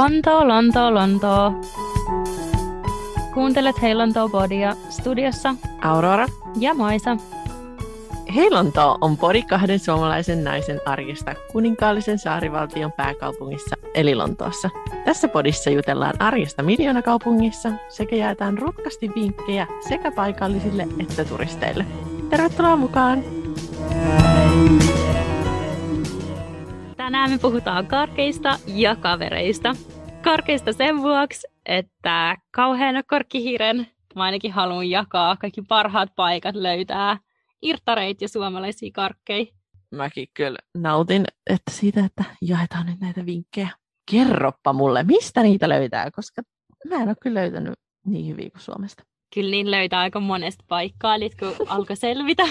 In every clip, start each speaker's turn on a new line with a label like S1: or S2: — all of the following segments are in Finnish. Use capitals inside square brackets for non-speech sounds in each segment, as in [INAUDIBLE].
S1: Lontoo, Lontoo, Lontoo. Kuuntelet Hei Lontoo Podia studiossa
S2: Aurora.
S1: ja Maisa.
S2: Hei Lontoo on pori kahden suomalaisen naisen arjesta kuninkaallisen saarivaltion pääkaupungissa eli Lontoossa. Tässä podissa jutellaan arjesta miljoonakaupungissa sekä jaetaan rutkasti vinkkejä sekä paikallisille että turisteille. Tervetuloa mukaan!
S1: Tänään me puhutaan karkeista ja kavereista. Karkeista sen vuoksi, että kauheana korkkihiiren mä ainakin haluan jakaa kaikki parhaat paikat löytää irttareita ja suomalaisia karkkeja.
S2: Mäkin kyllä nautin että siitä, että jaetaan nyt näitä vinkkejä. Kerroppa mulle, mistä niitä löytää, koska mä en ole kyllä löytänyt niin hyviä kuin Suomesta.
S1: Kyllä niin löytää aika monesta paikkaa, eli kun [LAUGHS] alkoi selvitä.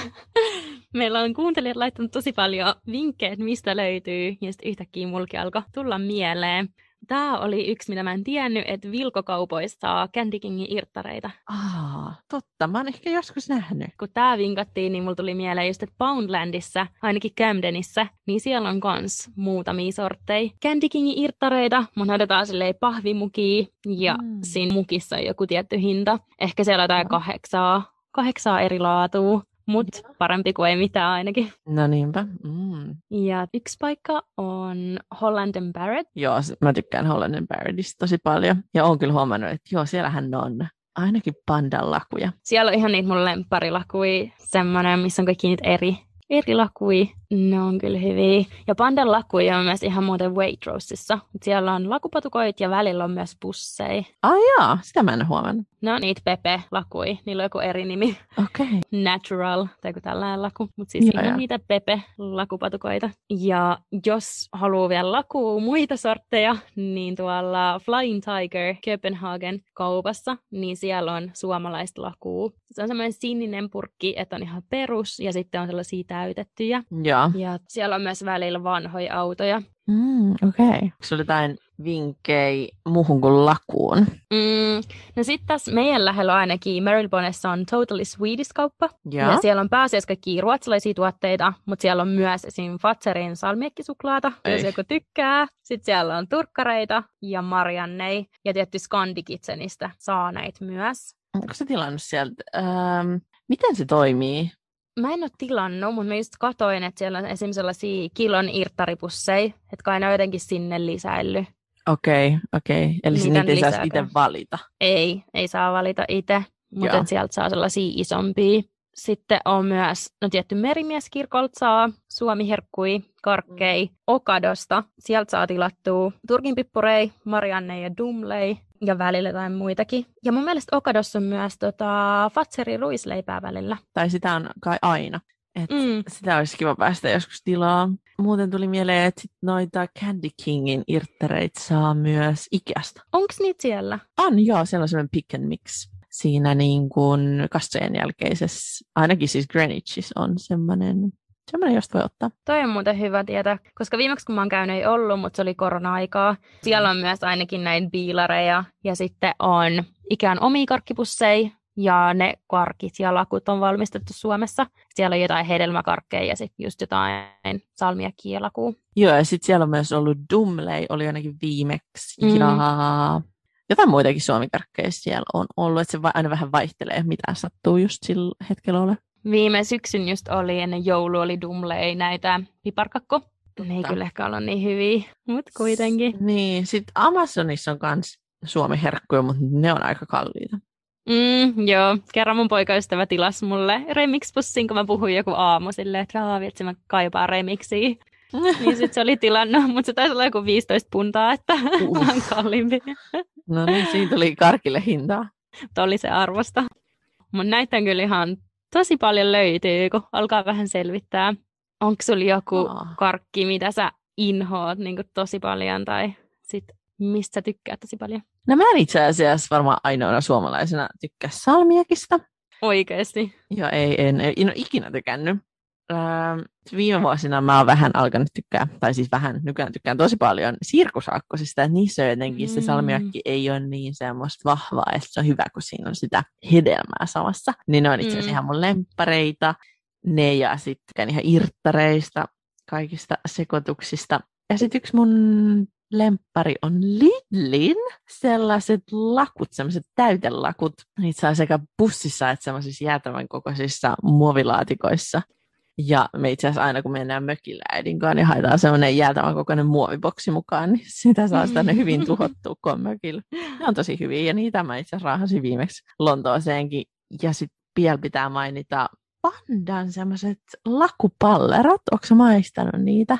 S1: Meillä on kuuntelijat laittanut tosi paljon vinkkejä, mistä löytyy, ja sitten yhtäkkiä mulki alkoi tulla mieleen. Tämä oli yksi, mitä mä en tiennyt, että vilkokaupoissa saa Candy Kingin irttareita.
S2: Aa, totta. Mä oon ehkä joskus nähnyt.
S1: Kun tämä vinkattiin, niin mulla tuli mieleen just, että Poundlandissa, ainakin Camdenissä, niin siellä on kans muutamia sortteja. Candy Kingin irttareita, mun otetaan silleen pahvimukia, ja
S2: Mm.
S1: siinä mukissa on joku tietty hinta. Ehkä siellä on jotain kahdeksaa, kahdeksaa eri laatua, mutta parempi kuin ei mitään ainakin.
S2: No niinpä. Mm.
S1: Ja yksi paikka on Holland and Barrett.
S2: Joo, mä tykkään Holland Paradise tosi paljon. Ja oon kyllä huomannut, että joo, siellähän on ainakin pandan lakuja.
S1: Siellä on ihan niitä mun lempparilakui, semmoinen, missä on kaikki niitä eri, eri lakui. Ne on kyllä hyviä. Ja pandan lakui on myös ihan muuten Waitrosessa. Siellä on lakupatukoit ja välillä on myös busseja.
S2: Ai jaa, sitä mä en huomannut.
S1: Ne on niitä Pepe-lakui. Niillä on joku eri nimi.
S2: Okei. Okay.
S1: Natural, tai joku tällainen laku. Mutta siis
S2: Joo,
S1: ihan
S2: joo.
S1: niitä Pepe-lakupatukoita. Ja jos haluaa vielä lakua muita sortteja, niin tuolla Flying Tiger Copenhagen kaupassa, niin siellä on suomalaista lakua. Se on semmoinen sininen purkki, että on ihan perus, ja sitten on sellaisia täytettyjä.
S2: Joo.
S1: Ja siellä on myös välillä vanhoja autoja.
S2: Mm, Okei. Okay. Onko sulla jotain vinkkejä muuhun kuin lakuun?
S1: Mm, no sitten tässä meidän lähellä ainakin Marylebonessa on Totally Swedish-kauppa.
S2: Joo.
S1: Ja siellä on pääasiassa kaikki ruotsalaisia tuotteita, mutta siellä on myös esim. Fatserin salmiekkisuklaata, jos joku tykkää. Sitten siellä on turkkareita ja marjannei ja tietty Scandi Kitchenistä saa näitä myös.
S2: Onko se tilannut sieltä? Ähm, miten se toimii?
S1: Mä en ole tilannut, mutta mä just katoin, että siellä on esim. sellaisia kilon irttaripusseja, että kai ne on jotenkin sinne lisäillyt.
S2: Okei, okay, okei. Okay. Eli
S1: on
S2: ei saa itse valita.
S1: Ei, ei saa valita itse, mutta sieltä saa sellaisia isompia. Sitten on myös, no tietty merimieskirkolta saa suomiherkkui, karkkei, okadosta. Sieltä saa tilattua turkinpippurei, marianne ja dumlei ja välillä jotain muitakin. Ja mun mielestä okadossa on myös tota, fatseri ruisleipää välillä.
S2: Tai sitä on kai aina. Et
S1: Mm.
S2: Sitä olisi kiva päästä joskus tilaa. Muuten tuli mieleen, että sit noita Candy Kingin irttereitä saa myös Ikeasta.
S1: Onks niitä siellä?
S2: On, joo, siellä on sellainen pick and mix. Siinä niin kuin kassojen jälkeisessä, ainakin siis Greenwichissa on semmoinen, semmoinen josta voi ottaa.
S1: Toi on muuten hyvä tietää, koska viimeksi kun mä oon käynyt ei ollut, mutta se oli korona-aikaa. Siellä on myös ainakin näin biilareja ja sitten on ikään omia karkkipusseja ja ne karkit ja lakut on valmistettu Suomessa. Siellä on jotain hedelmäkarkkeja ja sitten just jotain salmiakkia ja lakua.
S2: Joo, ja sitten siellä on myös ollut Dumley, oli ainakin viimeksi,
S1: Mm.
S2: ja jotain muitakin suomikarkkeja siellä on ollut, että se va- aina vähän vaihtelee, mitä sattuu just sillä hetkellä ole.
S1: Viime syksyn just oli ennen joulua oli Dumlei näitä piparkakko. Ne ei kyllä ehkä olla niin hyviä, mutta kuitenkin.
S2: Niin, sitten Amazonissa on myös suomiherkkuja, mutta ne on aika kalliita.
S1: Mm, joo, kerran mun poikaystävä tilasi mulle remix-pussin, kun mä puhuin joku aamu silleen, että raavi, että mä kaipaan remixiä. [LAUGHS] Niin sit se oli tilannut, mutta se taisi olla joku 15 puntaa, että
S2: Uh. [LAUGHS]
S1: vähän kalliimpi.
S2: No niin, siinä tuli karkille hintaa.
S1: Mutta oli se arvosta. Mutta näitä on kyllä ihan tosi paljon löytyy, kun alkaa vähän selvittää. Onko sulla joku
S2: Aa.
S1: karkki, mitä sä inhoat niin tosi paljon, tai sit mistä sä tykkäät tosi paljon?
S2: No mä en itse asiassa varmaan ainoana suomalaisena tykkää salmiakista.
S1: Oikeesti.
S2: Joo, ei, en, en, en ole ikinä tykännyt. Öö, viime vuosina mä oon vähän alkanut tykkää, tai siis vähän, nykyään tykkään tosi paljon sirkusaakkosista, että niissä on jotenkin se
S1: Mm.
S2: salmiakki ei ole niin semmoista vahvaa, että se on hyvä, kun siinä on sitä hedelmää samassa. Niin ne on itse asiassa
S1: Mm.
S2: ihan mun lemppareita. Ne ja sitten ihan irttareista, kaikista sekoituksista. Ja sitten yksi mun lemppari on Lidlin sellaiset lakut, sellaiset täytelakut. Niitä saa sekä bussissa että semmoisissa jäätävän kokoisissa muovilaatikoissa. Ja me itse asiassa aina kun mennään mökillä äidin kanssa, niin haetaan semmoinen jäätävän kokoinen muoviboksi mukaan, niin sitä saa tänne hyvin tuhottua, kun mökillä. Ne on tosi hyviä ja niitä mä itse asiassa raahasin viimeksi Lontooseenkin. Ja sitten vielä pitää mainita pandan semmoiset lakupallerot. Onko maistanut niitä?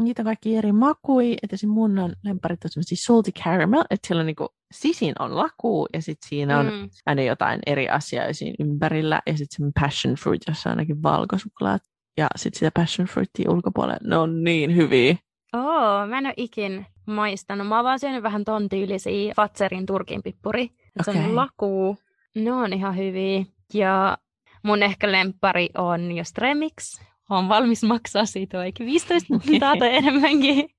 S2: Niitä kaikki eri makui. Että se mun on lemparit on semmoisia salty caramel, että siellä on niinku, sisin on laku ja sitten siinä on mm. aina jotain eri asiaa siinä ympärillä. Ja sitten semmoinen passion fruit, jossa on ainakin valkosuklaat. Ja sitten sitä passion fruitia ulkopuolella. Ne on niin hyviä.
S1: Oo, mä en ole ikin maistanut. Mä oon vaan syönyt vähän ton tyylisiä Fatserin turkinpippuri. Okay. Se on laku. Ne on ihan hyviä. Ja mun ehkä lempari on jo Stremix. Olen valmis maksaa siitä oikein 15 puntaa tai [LAUGHS] enemmänkin.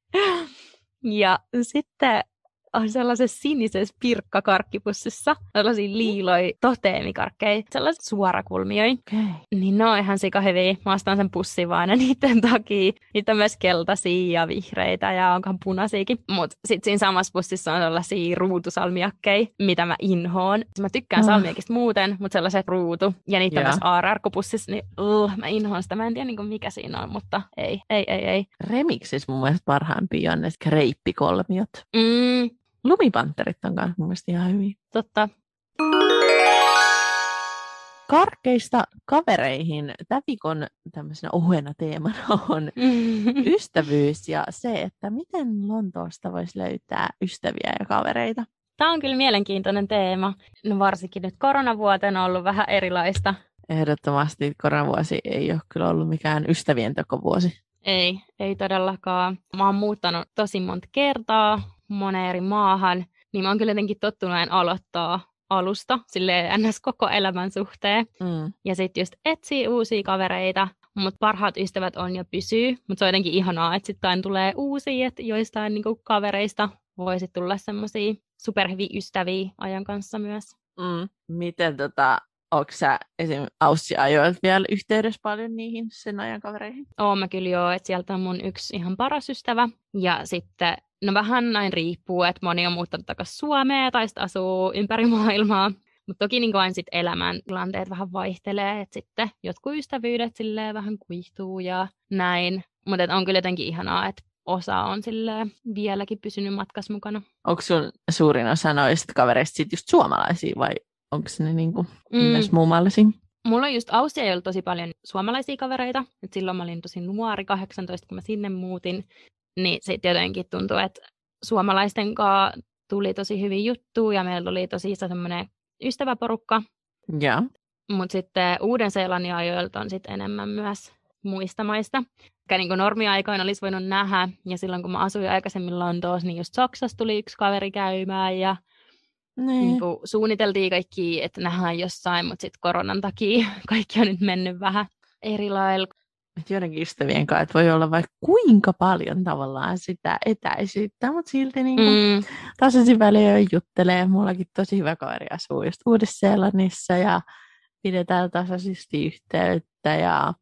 S1: Ja sitten on sellaisessa sinisessä pirkkakarkkipussissa, sellaisia liiloi toteemikarkkeja, sellaiset suorakulmioi. Okay. Niin ne on ihan sika hyviä. Mä ostan sen pussin vaan aina [LAUGHS] niiden takia. Niitä on myös keltaisia ja vihreitä ja onkaan punaisiakin. Mutta sitten siinä samassa pussissa on sellaisia ruutusalmiakkeja, mitä mä inhoon. Mä tykkään oh. salmiakista muuten, mutta sellaiset ruutu. Ja niitä yeah. on myös aararkkopussissa, niin uh, mä inhoon sitä. Mä en tiedä niin mikä siinä on, mutta ei, ei, ei, ei.
S2: Remixis mun mielestä parhaimpia on ne kreippikolmiot.
S1: Mm,
S2: Lumipanterit on myös mun mielestä ihan hyvin.
S1: Totta.
S2: Karkeista kavereihin tämä viikon tämmöisenä ohuena teemana on [LAUGHS] ystävyys ja se, että miten Lontoosta voisi löytää ystäviä ja kavereita.
S1: Tämä on kyllä mielenkiintoinen teema. No varsinkin nyt koronavuotena on ollut vähän erilaista.
S2: Ehdottomasti koronavuosi ei ole kyllä ollut mikään ystävien tekovuosi.
S1: Ei, ei todellakaan. Mä oon muuttanut tosi monta kertaa moneen eri maahan, niin mä oon kyllä jotenkin tottunut aloittaa alusta, sille ns. koko elämän suhteen. Mm. Ja sitten just etsii uusia kavereita, mutta parhaat ystävät on ja pysyy. Mutta se on jotenkin ihanaa, että sitten tulee uusia, että joistain niinku kavereista voisi tulla semmoisia superhyviä ystäviä ajan kanssa myös.
S2: Mm. Miten tota, Onko sä esim. Aussi ajoilta vielä yhteydessä paljon niihin sen ajan kavereihin?
S1: Oon mä kyllä joo, että sieltä on mun yksi ihan paras ystävä. Ja sitten, no vähän näin riippuu, että moni on muuttanut takaisin Suomeen tai sitten asuu ympäri maailmaa. Mutta toki niin vain sit elämäntilanteet vähän vaihtelee, että sitten jotkut ystävyydet silleen vähän kuihtuu ja näin. Mutta on kyllä jotenkin ihanaa, että osa on sille vieläkin pysynyt matkassa mukana.
S2: Onko sun suurin osa noista kavereista sit just suomalaisia vai onko ne niin kuin mm. myös muumallisia?
S1: Mulla on just Aussialla tosi paljon suomalaisia kavereita. Et silloin mä olin tosi nuori, 18, kun mä sinne muutin. Niin sitten jotenkin tuntuu, että suomalaisten kanssa tuli tosi hyvin juttu ja meillä oli tosi iso semmoinen ystäväporukka.
S2: Yeah.
S1: Mutta sitten Uuden-Seelannin ajoilta on sitten enemmän myös muista maista. Mikä niin normiaikoina olisi voinut nähdä. Ja silloin kun mä asuin aikaisemmin Lontoossa, niin just Saksassa tuli yksi kaveri käymään ja niin. Niin kuin suunniteltiin kaikki, että nähdään jossain, mutta sitten koronan takia [LAUGHS] kaikki on nyt mennyt vähän eri lailla.
S2: Että joidenkin ystävien kanssa että voi olla vaikka kuinka paljon tavallaan sitä etäisyyttä, mutta silti niin kuin mm. tasaisin väliin juttelee. Mullakin tosi hyvä kaveri asuu just Uudessa-Seelannissa ja pidetään tasaisesti yhteyttä ja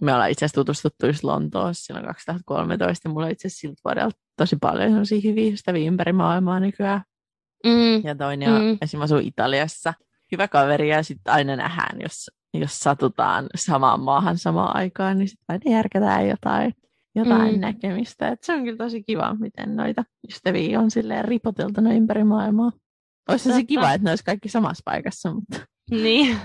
S2: me ollaan itse asiassa tutustuttu just Lontoossa silloin 2013 ja mulla on itse asiassa siltä vuodelta tosi paljon sellaisia hyviä ystäviä ympäri maailmaa nykyään.
S1: Mm.
S2: Ja toinen on mm. esimerkiksi asuu Italiassa. Hyvä kaveri ja sitten aina nähdään, jos, jos satutaan samaan maahan samaan aikaan, niin sitten aina järkätään jotain, jotain mm. näkemistä. Et se on kyllä tosi kiva, miten noita ystäviä on silleen ripoteltuna ympäri maailmaa. Olisi se kiva, että ne olisi kaikki samassa paikassa, mutta...
S1: Niin,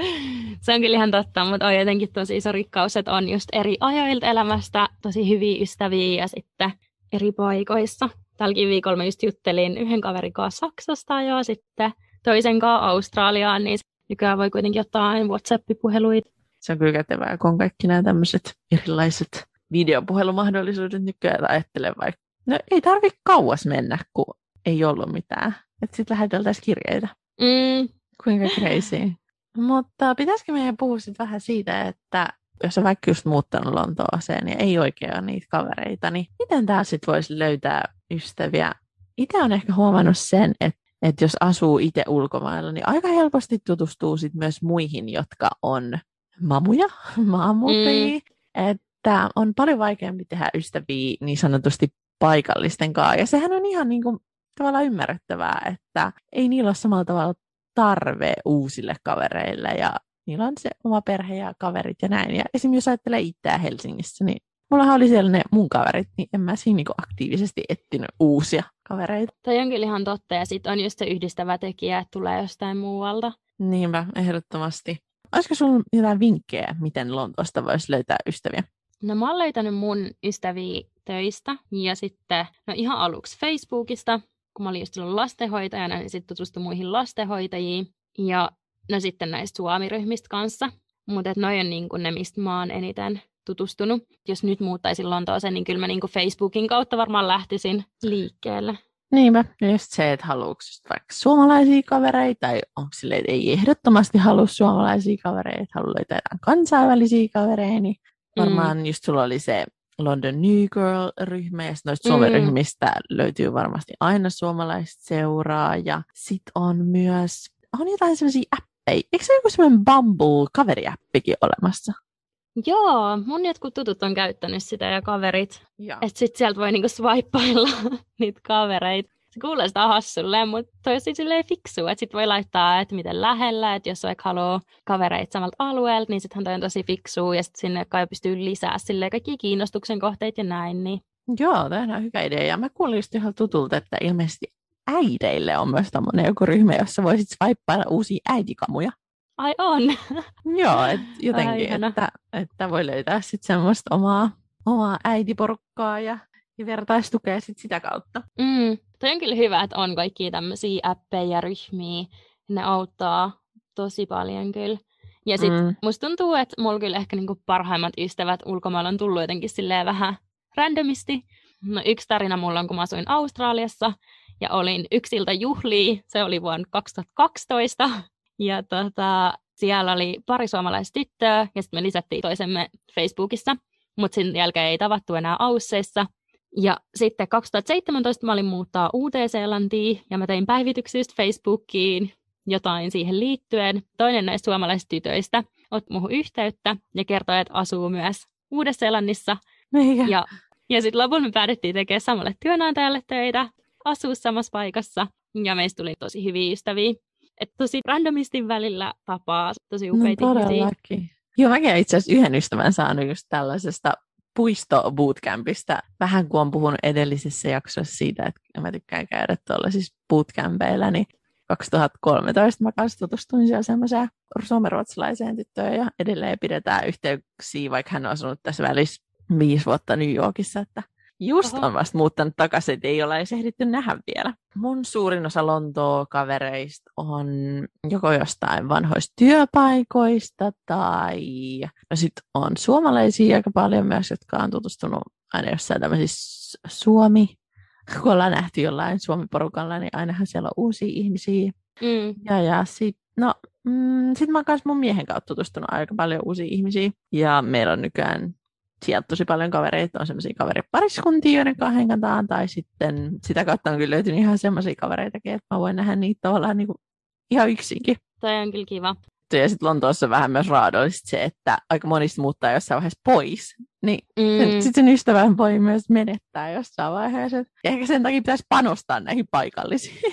S1: [LAUGHS] se on kyllä ihan totta, mutta on jotenkin tosi iso rikkaus, että on just eri ajoilta elämästä tosi hyviä ystäviä ja sitten eri paikoissa tälläkin viikolla mä just juttelin yhden kaverin kanssa Saksasta ja sitten toisen kanssa Australiaan, niin nykyään voi kuitenkin ottaa aina WhatsApp-puheluita.
S2: Se on kyllä kätevää, kun on kaikki nämä tämmöiset erilaiset videopuhelumahdollisuudet nykyään ajattelen vaikka. No ei tarvi kauas mennä, kun ei ollut mitään. Että sitten läheteltäisiin kirjeitä.
S1: Mm.
S2: Kuinka crazy. [LAUGHS] Mutta pitäisikö meidän puhua sitten vähän siitä, että jos on vaikka just muuttanut Lontooseen ja ei oikein ole niitä kavereita, niin miten tää sitten voisi löytää ystäviä? Itse on ehkä huomannut sen, että, että jos asuu itse ulkomailla, niin aika helposti tutustuu sit myös muihin, jotka on mamuja, [LAUGHS] maamupia. Mm. Että on paljon vaikeampi tehdä ystäviä niin sanotusti paikallisten kanssa. Ja sehän on ihan niin kuin, tavallaan ymmärrettävää, että ei niillä ole samalla tavalla tarve uusille kavereille ja niillä on se oma perhe ja kaverit ja näin. Ja esimerkiksi jos ajattelee itseä Helsingissä, niin mullahan oli siellä ne mun kaverit, niin en mä siinä niinku aktiivisesti etsinyt uusia kavereita.
S1: Toi on kyllä ihan totta, ja sitten on just se yhdistävä tekijä, että tulee jostain muualta.
S2: Niinpä, ehdottomasti. Olisiko sulla jotain vinkkejä, miten Lontoosta voisi löytää ystäviä?
S1: No mä oon löytänyt mun ystäviä töistä ja sitten no ihan aluksi Facebookista, kun mä olin just lastenhoitajana, niin sitten tutustuin muihin lastenhoitajiin. Ja no sitten näistä suomiryhmistä kanssa. Mutta noin on niin ne, mistä mä oon eniten tutustunut. Jos nyt muuttaisin Lontooseen, niin kyllä mä niin Facebookin kautta varmaan lähtisin liikkeelle.
S2: Niinpä. Just se, että haluatko vaikka suomalaisia kavereita, tai onko silleen, että ei ehdottomasti halua suomalaisia kavereita, haluaa löytää jotain kansainvälisiä kavereita, niin varmaan mm. just sulla oli se London New Girl-ryhmä, ja noista mm. ryhmistä löytyy varmasti aina suomalaiset seuraa, ja sitten on myös, on jotain sellaisia appeja, eikö se joku semmoinen Bumble-kaveriäppikin olemassa?
S1: Joo, mun jotkut tutut on käyttänyt sitä ja kaverit. Että sit sieltä voi niinku swipeilla [LAUGHS] niitä kavereita. Se kuulostaa hassulle, mutta toi on silleen fiksu, että sit voi laittaa, että miten lähellä, että jos vaikka haluaa kavereita samalta alueelta, niin sittenhän toi on tosi fiksu ja sitten sinne kai pystyy lisää silleen kaikki kiinnostuksen kohteet ja näin. Niin.
S2: Joo, tämä on hyvä idea. Ja mä kuulin just ihan tutulta, että ilmeisesti äideille on myös tämmöinen joku ryhmä, jossa voisit swipeilla uusia äidikamuja.
S1: Ai on.
S2: Joo, et jotenkin, Ai, että, että voi löytää sitten semmoista omaa, omaa äitiporukkaa ja, ja vertaistukea sit sitä kautta.
S1: Mm, toi on kyllä hyvä, että on kaikki tämmöisiä appeja ja ryhmiä. Ne auttaa tosi paljon kyllä. Ja sitten mm. musta tuntuu, että mulla kyllä ehkä niinku parhaimmat ystävät ulkomailla on tullut jotenkin silleen vähän randomisti. No yksi tarina mulla on, kun mä asuin Australiassa ja olin yksiltä juhlia. Se oli vuonna 2012. Ja tota, siellä oli pari suomalaista tyttöä ja sitten me lisättiin toisemme Facebookissa, mutta sen jälkeen ei tavattu enää Ausseissa. Ja sitten 2017 mä olin muuttaa Uuteen-Seelantiin ja mä tein päivityksiä Facebookiin jotain siihen liittyen. Toinen näistä suomalaisista tytöistä otti muuhun yhteyttä ja kertoi, että asuu myös Uudessa-Seelannissa. Ja, ja sitten lopulta me päädyttiin tekemään samalle työnantajalle töitä, asua samassa paikassa ja meistä tuli tosi hyviä ystäviä. Että tosi randomistin välillä tapaa tosi no upeita no, ihmisiä.
S2: Joo, mäkin itse asiassa yhden ystävän saanut just tällaisesta puisto bootcampista. Vähän kuin on puhunut edellisessä jaksossa siitä, että mä tykkään käydä tuolla siis bootcampeilla, niin 2013 mä kanssa tutustuin siellä semmoiseen suomenruotsalaiseen tyttöön ja edelleen pidetään yhteyksiä, vaikka hän on asunut tässä välissä viisi vuotta New Yorkissa, että Just Oho. on vasta muuttanut takaisin, että ei ole edes ehditty nähdä vielä. Mun suurin osa Lontoa-kavereista on joko jostain vanhoista työpaikoista tai no sit on suomalaisia aika paljon myös, jotka on tutustunut aina jossain tämmöisissä Suomi, kun ollaan nähty jollain Suomi-porukalla, niin ainahan siellä on uusia ihmisiä. Mm. Ja, ja sit, no, mm, sit mä oon kanssa mun miehen kautta tutustunut aika paljon uusia ihmisiä. Ja meillä on nykyään sieltä tosi paljon kavereita, on semmoisia kaveripariskuntia, joiden kanssa hengataan, tai sitten sitä kautta on kyllä löytynyt ihan semmoisia kavereitakin, että mä voin nähdä niitä tavallaan niin kuin ihan yksinkin.
S1: Toi on kyllä kiva.
S2: Ja sitten Lontoossa on vähän myös raadollista se, että aika monista muuttaa jossain vaiheessa pois. Niin mm. sitten sen ystävän voi myös menettää jossain vaiheessa. Ja ehkä sen takia pitäisi panostaa näihin paikallisiin. [LAUGHS]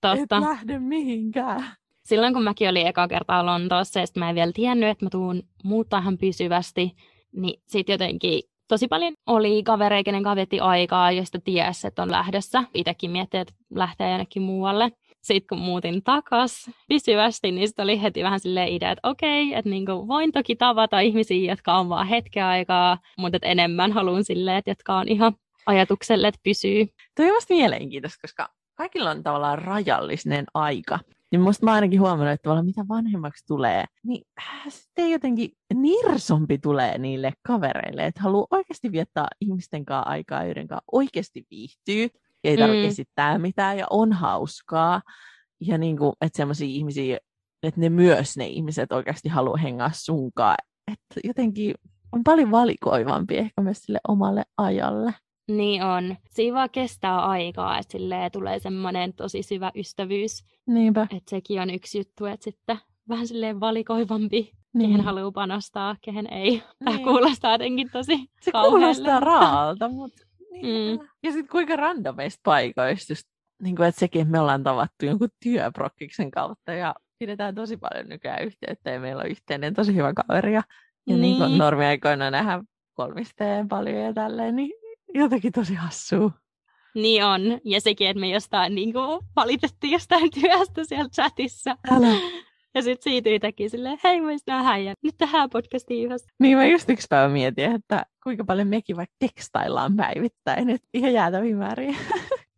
S2: Totta. Et lähde mihinkään.
S1: Silloin kun mäkin olin eka kertaa Lontoossa, ja mä en vielä tiennyt, että mä tuun muuttaa ihan pysyvästi, niin sitten jotenkin tosi paljon oli kavereita, kenen kavetti aikaa, josta tiesi, että on lähdössä. Itsekin miettii, että lähtee jonnekin muualle. Sitten kun muutin takas pysyvästi, niin sitten oli heti vähän silleen idea, että okei, että niinku voin toki tavata ihmisiä, jotka on vaan hetken aikaa, mutta että enemmän haluan silleen, että jotka on ihan ajatukselle, että pysyy.
S2: Tuo mielenkiintoista, koska kaikilla on tavallaan rajallinen aika. Niin musta mä ainakin huomannut, että tavallaan mitä vanhemmaksi tulee, niin äh, sitten jotenkin nirsompi tulee niille kavereille, että haluaa oikeasti viettää ihmisten kanssa aikaa, joiden kanssa oikeasti viihtyy, ei tarvitse mm. esittää mitään ja on hauskaa. Ja niin kuin, että semmoisia ihmisiä, että ne myös ne ihmiset oikeasti haluaa hengaa sunkaan. Että jotenkin on paljon valikoivampi ehkä myös sille omalle ajalle.
S1: Niin on. Siinä vaan kestää aikaa, että silleen tulee semmoinen tosi syvä ystävyys.
S2: Niinpä.
S1: Että sekin on yksi juttu, että sitten vähän silleen valikoivampi, niin. kehen haluaa panostaa, kehen ei. Niin. Tämä kuulostaa jotenkin tosi
S2: Se kauhealle. kuulostaa raalta, mutta Niin. Mm. Ja sitten kuinka randomeista paikoista, just, niin kuin, että sekin, että me ollaan tavattu jonkun työprokkiksen kautta ja pidetään tosi paljon nykyään yhteyttä ja meillä on yhteinen tosi hyvä kaveri ja, ja niin. niin normiaikoina nähdään kolmisteen paljon ja tälleen, niin jotenkin tosi hassua.
S1: Niin on. Ja sekin, että me jostain niin kuin, valitettiin jostain [LAUGHS] työstä siellä chatissa.
S2: Älä. [LAUGHS]
S1: Ja sitten siitä yhtäkkiä silleen, hei vois nähdä ja nyt tehdään podcastia yhdessä.
S2: Niin mä just yksi päivä mietin, että kuinka paljon mekin vaikka tekstaillaan päivittäin, että ihan jäätäviä määriä. [LAUGHS]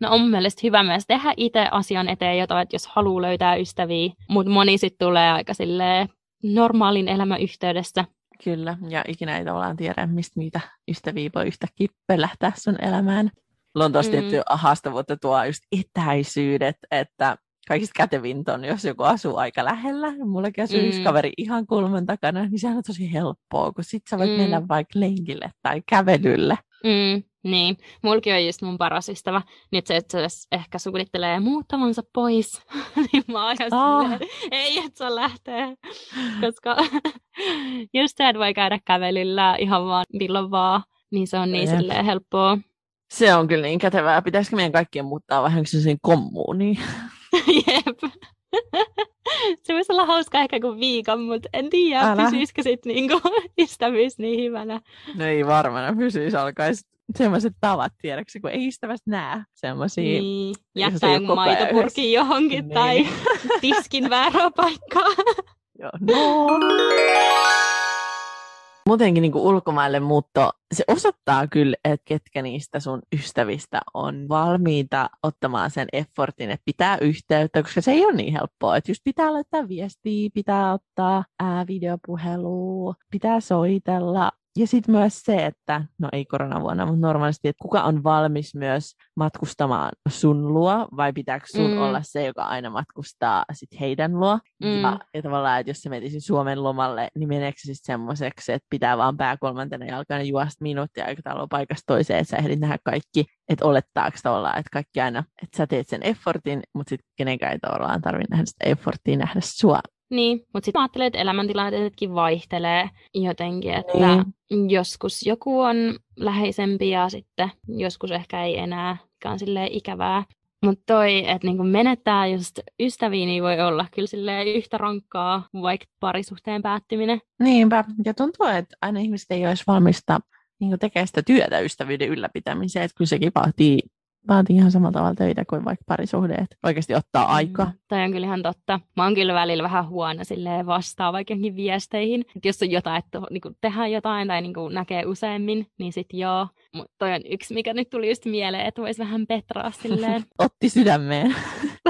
S1: No on mun mielestä hyvä myös tehdä itse asian eteen jotain, että jos haluaa löytää ystäviä, mutta moni sitten tulee aika silleen normaalin elämän yhteydessä.
S2: Kyllä, ja ikinä ei tavallaan tiedä, mistä niitä ystäviä voi yhtäkkiä pölähtää sun elämään. Lontoossa mm. tietty haastavuutta tuo just etäisyydet, että kaikista kätevintä on, jos joku asuu aika lähellä. Mullakin asuu mm. yksi kaveri ihan kulman takana, niin sehän on tosi helppoa, kun sit sä voit mm. mennä vaikka lenkille tai kävelylle.
S1: Mm, niin, mullakin on just mun paras ystävä. Nyt se, että se ehkä suunnittelee muuttavansa pois. [LAUGHS] niin mä oh. ei, että se lähtee. Koska [LAUGHS] just se, että voi käydä kävelyllä ihan vaan milloin vaan, niin se on niin silleen helppoa.
S2: Se on kyllä niin kätevää. Pitäisikö meidän kaikkien muuttaa vähän sellaiseen kommuuniin? [LAUGHS]
S1: Jep. Se voisi olla hauska ehkä kuin viikon, mutta en tiedä, Älä. pysyisikö sitten niinku ystävyys niin hyvänä.
S2: No ei varmana pysyisi, alkaisi semmoiset tavat, tiedätkö, kun ei ystävästä näe semmoisia.
S1: Niin, jättää maitopurkin johonkin niin. tai [LAUGHS] tiskin väärää paikkaa.
S2: Joo, no. Muutenkin niin kuin ulkomaille muutto, se osoittaa kyllä, että ketkä niistä sun ystävistä on valmiita ottamaan sen effortin, että pitää yhteyttä, koska se ei ole niin helppoa. Että just pitää laittaa viestiä, pitää ottaa ää, videopuhelua, pitää soitella, ja sitten myös se, että, no ei koronavuonna, mutta normaalisti, että kuka on valmis myös matkustamaan sun luo, vai pitääkö sun mm. olla se, joka aina matkustaa sit heidän luo. Mm. Ja, ja tavallaan, että jos sä menisin Suomen lomalle, niin meneekö se sitten semmoiseksi, että pitää vaan pää kolmantena jalkana juosta minuuttia aikataulua paikasta toiseen, että sä ehdit nähdä kaikki, että olettaako tavallaan, että kaikki aina, että sä teet sen effortin, mutta sitten kenenkään ei tavallaan tarvitse nähdä sitä efforttia nähdä sua.
S1: Niin, mutta sitten ajattelen, että elämäntilanteetkin vaihtelee jotenkin, että niin. joskus joku on läheisempi ja sitten joskus ehkä ei enää, mikä on silleen ikävää. Mutta toi, että niinku menettää just ystäviä, niin voi olla kyllä silleen yhtä rankkaa, vaikka parisuhteen päättyminen.
S2: Niinpä, ja tuntuu, että aina ihmiset ei olisi valmista niin tekemään sitä työtä ystävyyden ylläpitämiseen, että kyllä sekin vaatii vaatii ihan samalla tavalla töitä kuin vaikka parisuhde, oikeasti ottaa mm, aikaa. Mm,
S1: toi on kyllä ihan totta. Mä oon kyllä välillä vähän huono silleen vastaa vaikka viesteihin. Että jos on jotain, että niin tehdään jotain tai niin näkee useammin, niin sit joo. Mutta toi on yksi, mikä nyt tuli just mieleen, että voisi vähän petraa silleen. [LAUGHS]
S2: Otti sydämeen.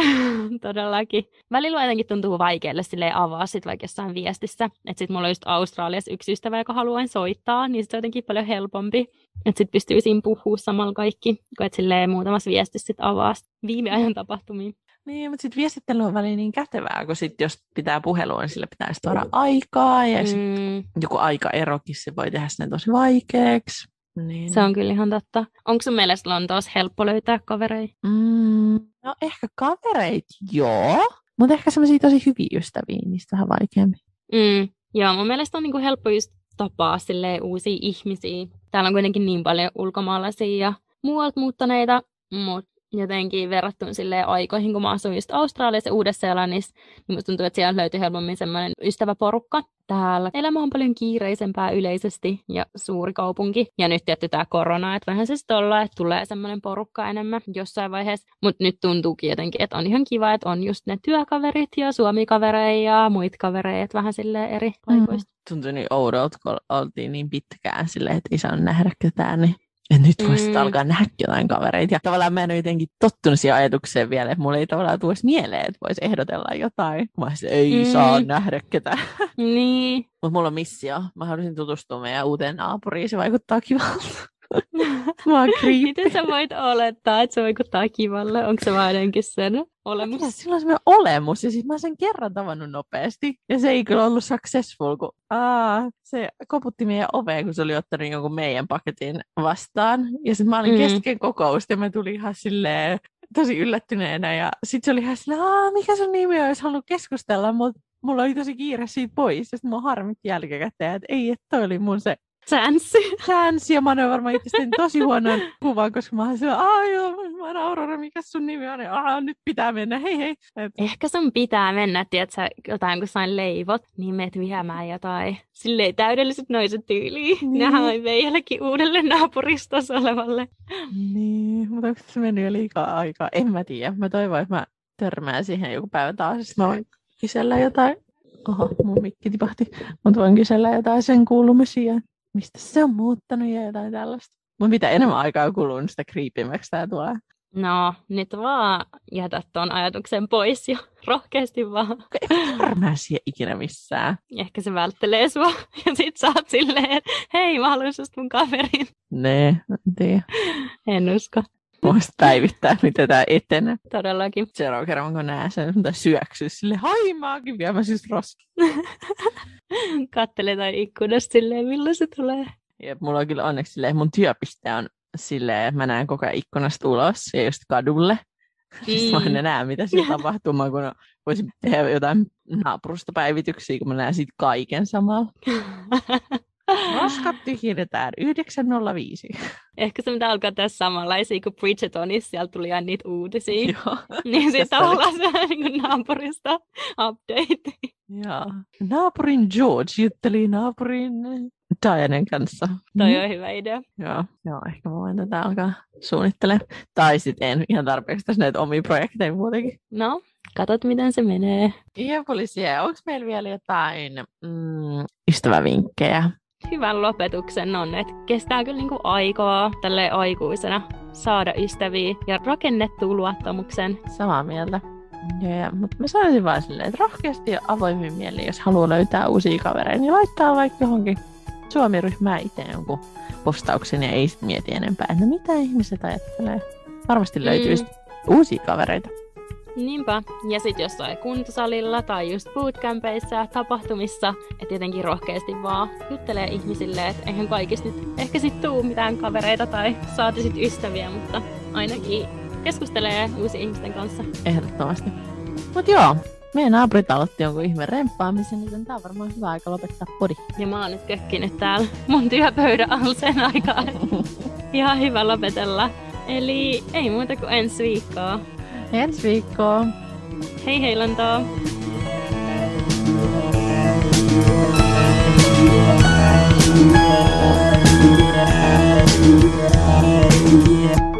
S2: [LAUGHS]
S1: Todellakin. Välillä jotenkin tuntuu vaikealle silleen avaa sit vaikka jossain viestissä. Että sit mulla on just Australiassa yksi ystävä, joka haluaa soittaa, niin se on jotenkin paljon helpompi. Että sit pystyy siinä puhua samalla kaikki, kun et silleen muutamassa viestissä sit avaa viime ajan tapahtumia.
S2: Niin, mutta sitten viestittely on väliin niin kätevää, kun sit jos pitää puhelua, niin sille pitää tuoda aikaa, ja mm. joku aikaerokin se voi tehdä sen tosi vaikeaksi.
S1: Niin. Se on kyllä ihan totta. Onko sun mielestä Lontoossa helppo löytää kavereita?
S2: Mm, no ehkä kavereit, joo. Mutta ehkä semmoisia tosi hyviä ystäviä, niistä vähän vaikeammin.
S1: Mm, joo, mun mielestä on niinku helppo just tapaa uusia ihmisiä. Täällä on kuitenkin niin paljon ulkomaalaisia ja muualta muuttaneita, mutta jotenkin verrattuna sille aikoihin, kun mä asuin just Australiassa ja Uudessa-Seelannissa, niin musta tuntuu, että siellä löytyi helpommin semmoinen ystäväporukka. Täällä elämä on paljon kiireisempää yleisesti ja suuri kaupunki. Ja nyt tietty tämä korona, että vähän se sitten olla, että tulee semmoinen porukka enemmän jossain vaiheessa. Mutta nyt tuntuukin jotenkin, että on ihan kiva, että on just ne työkaverit ja suomikavereja ja muita kavereita vähän sille eri mm. paikoista. Mm.
S2: Tuntui niin oudolta, kun oltiin niin pitkään silleen, että ei saanut nähdä ketään, niin ja nyt voisi mm. alkaa nähdä jotain kavereita. Ja tavallaan mä en ole jotenkin tottunut siihen ajatukseen vielä, että mulla ei tavallaan tuoisi mieleen, että voisi ehdotella jotain. Mä olisin, ei mm. saa nähdä ketään.
S1: Niin.
S2: Mutta mulla on missio. Mä haluaisin tutustua meidän uuteen naapuriin. Se vaikuttaa kivalta. [LAUGHS] Mä oon
S1: Miten sä voit olettaa, että se vaikuttaa kivalle? Onko se vaan jotenkin sen olemus?
S2: Sillä on semmoinen olemus, ja siis mä sen kerran tavannut nopeasti, ja se ei kyllä ollut successful, kun aa, se koputti meidän oveen, kun se oli ottanut jonkun meidän paketin vastaan, ja sitten mä olin mm. kesken kokousta, ja mä tulin ihan silleen tosi yllättyneenä, ja sitten se oli ihan silleen, aa, mikä sun nimi on, jos halunnut keskustella, mutta mulla oli tosi kiire siitä pois, ja sitten mä harmitti jälkikäteen, että ei, että toi oli mun se
S1: Chanssi.
S2: Chanssi, ja mä olen varmaan itse tosi huonon kuvan, koska mä oon sillä, aah joo, mä oon Aurora, mikä sun nimi on? Aa, nyt pitää mennä, hei hei. Et...
S1: Ehkä sun pitää mennä, tiedätkö, jotain kun sain leivot, niin meet vihämään jotain. Silleen täydelliset noiset tyyliin. Niin. Nehän on jollekin uudelle naapuristossa olevalle.
S2: Niin, mutta onko se mennyt jo liikaa aikaa? En mä tiedä. Mä toivon, että mä törmään siihen joku päivä taas. Mä voin kysellä jotain. Oho, mun mikki tipahti. Mutta voin kysellä jotain sen kuulumisia. Mistä se on muuttanut ja jotain tällaista. Mutta mitä enemmän aikaa kuluu, niin sitä kriipimmäksi tää tulee.
S1: No, nyt vaan jätä tuon ajatuksen pois ja [LAUGHS] rohkeasti vaan.
S2: Törmää siihen ikinä missään.
S1: Ehkä se välttelee sua [LAUGHS] ja sit sä oot silleen, hei mä haluan mun kaverin.
S2: Nee, en tiedä.
S1: En usko.
S2: Voisit päivittää, miten tämä etenee.
S1: Todellakin.
S2: Seuraavan kerran, kun näen sen, tai syöksyä sille, hai mä oonkin viemässä roski. [LAUGHS]
S1: Kattele tai ikkunasta silleen, milloin se tulee.
S2: Ja mulla on kyllä onneksi silleen, mun työpiste on silleen, että mä näen koko ajan ikkunasta ulos ja just kadulle. Mm. [LAUGHS] Sitten mä en enää, mitä siellä [LAUGHS] tapahtuu, mä kun voisin tehdä jotain naapurustopäivityksiä, kun mä näen siitä kaiken samalla. Roskat tyhjennetään 905.
S1: Ehkä se mitä alkaa tässä samanlaisia kuin Bridgetonissa, siellä tuli aina niitä uutisia.
S2: Joo.
S1: niin sitten tavallaan se niin naapurista update.
S2: Joo. Naapurin George jutteli naapurin Dianen kanssa.
S1: Toi mm. on hyvä idea.
S2: Joo, joo ehkä mä voin tätä alkaa suunnittelemaan. Tai sitten en ihan tarpeeksi tässä näitä omia projekteja muutenkin.
S1: No, katot miten se menee.
S2: Ja poliisia, onko meillä vielä jotain mm, ystävävinkkejä?
S1: Hyvän lopetuksen on, että kestää kyllä niinku aikaa tälle aikuisena saada ystäviä ja rakennettua luottamuksen.
S2: Samaa mieltä. Ja, mutta mä sanoisin vaan silleen, että rohkeasti ja avoimin mieli, jos haluaa löytää uusia kavereita, niin laittaa vaikka johonkin Suomi-ryhmää itse jonkun postauksen ja ei mieti enempää, että mitä ihmiset ajattelee. Varmasti löytyy mm. uusia kavereita.
S1: Niinpä. Ja sitten jossain kuntosalilla tai just bootcampeissa, tapahtumissa, että tietenkin rohkeasti vaan juttelee ihmisille, että eihän kaikista nyt ehkä sit tuu mitään kavereita tai saati sit ystäviä, mutta ainakin keskustelee uusien ihmisten kanssa.
S2: Ehdottomasti. Mut joo, meidän naapurit aloitti jonkun ihme remppaamisen, niin tää on varmaan hyvä aika lopettaa podi.
S1: Ja mä oon nyt kökkinyt täällä mun työpöydän alla sen aikaa. [LAUGHS] Ihan hyvä lopetella. Eli ei muuta kuin ensi viikkoa.
S2: Ensi viikkoon.
S1: Hei heilantaa. Yeah.